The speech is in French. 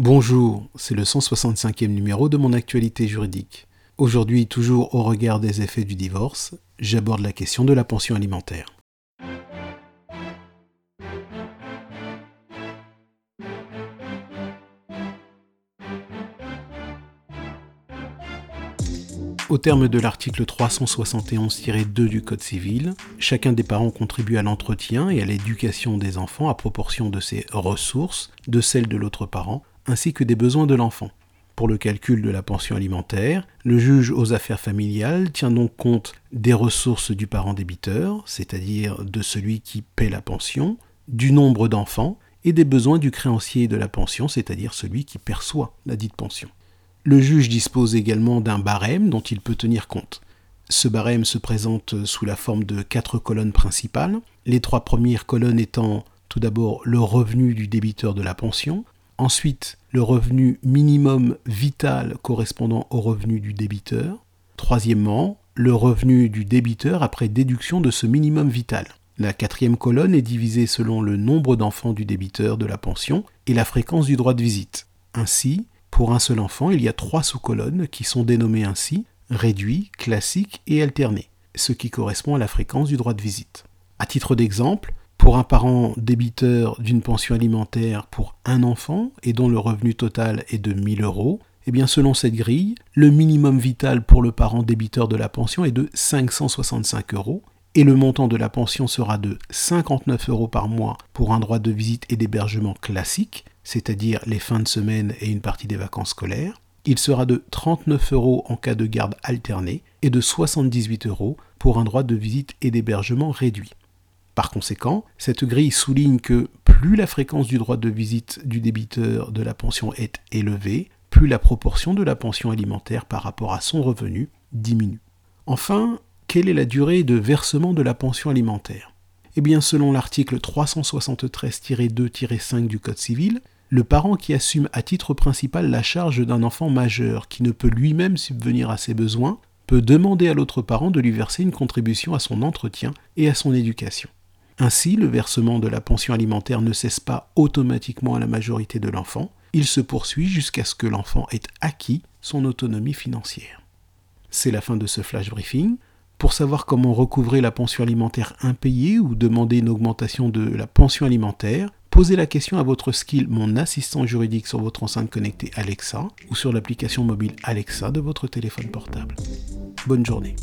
Bonjour, c'est le 165e numéro de mon actualité juridique. Aujourd'hui, toujours au regard des effets du divorce, j'aborde la question de la pension alimentaire. Au terme de l'article 371-2 du Code civil, chacun des parents contribue à l'entretien et à l'éducation des enfants à proportion de ses ressources, de celles de l'autre parent, ainsi que des besoins de l'enfant. Pour le calcul de la pension alimentaire, le juge aux affaires familiales tient donc compte des ressources du parent débiteur, c'est-à-dire de celui qui paie la pension, du nombre d'enfants et des besoins du créancier de la pension, c'est-à-dire celui qui perçoit la dite pension. Le juge dispose également d'un barème dont il peut tenir compte. Ce barème se présente sous la forme de quatre colonnes principales, les trois premières colonnes étant tout d'abord le revenu du débiteur de la pension, Ensuite, le revenu minimum vital correspondant au revenu du débiteur. Troisièmement, le revenu du débiteur après déduction de ce minimum vital. La quatrième colonne est divisée selon le nombre d'enfants du débiteur de la pension et la fréquence du droit de visite. Ainsi, pour un seul enfant, il y a trois sous-colonnes qui sont dénommées ainsi réduit, classique et alterné, ce qui correspond à la fréquence du droit de visite. À titre d'exemple, pour un parent débiteur d'une pension alimentaire pour un enfant et dont le revenu total est de 1000 euros, eh bien selon cette grille, le minimum vital pour le parent débiteur de la pension est de 565 euros et le montant de la pension sera de 59 euros par mois pour un droit de visite et d'hébergement classique, c'est-à-dire les fins de semaine et une partie des vacances scolaires. Il sera de 39 euros en cas de garde alternée et de 78 euros pour un droit de visite et d'hébergement réduit. Par conséquent, cette grille souligne que plus la fréquence du droit de visite du débiteur de la pension est élevée, plus la proportion de la pension alimentaire par rapport à son revenu diminue. Enfin, quelle est la durée de versement de la pension alimentaire? Eh bien, selon l'article 373-2-5 du Code civil, le parent qui assume à titre principal la charge d'un enfant majeur qui ne peut lui-même subvenir à ses besoins peut demander à l'autre parent de lui verser une contribution à son entretien et à son éducation. Ainsi, le versement de la pension alimentaire ne cesse pas automatiquement à la majorité de l'enfant, il se poursuit jusqu'à ce que l'enfant ait acquis son autonomie financière. C'est la fin de ce flash briefing. Pour savoir comment recouvrer la pension alimentaire impayée ou demander une augmentation de la pension alimentaire, posez la question à votre skill Mon assistant juridique sur votre enceinte connectée Alexa ou sur l'application mobile Alexa de votre téléphone portable. Bonne journée.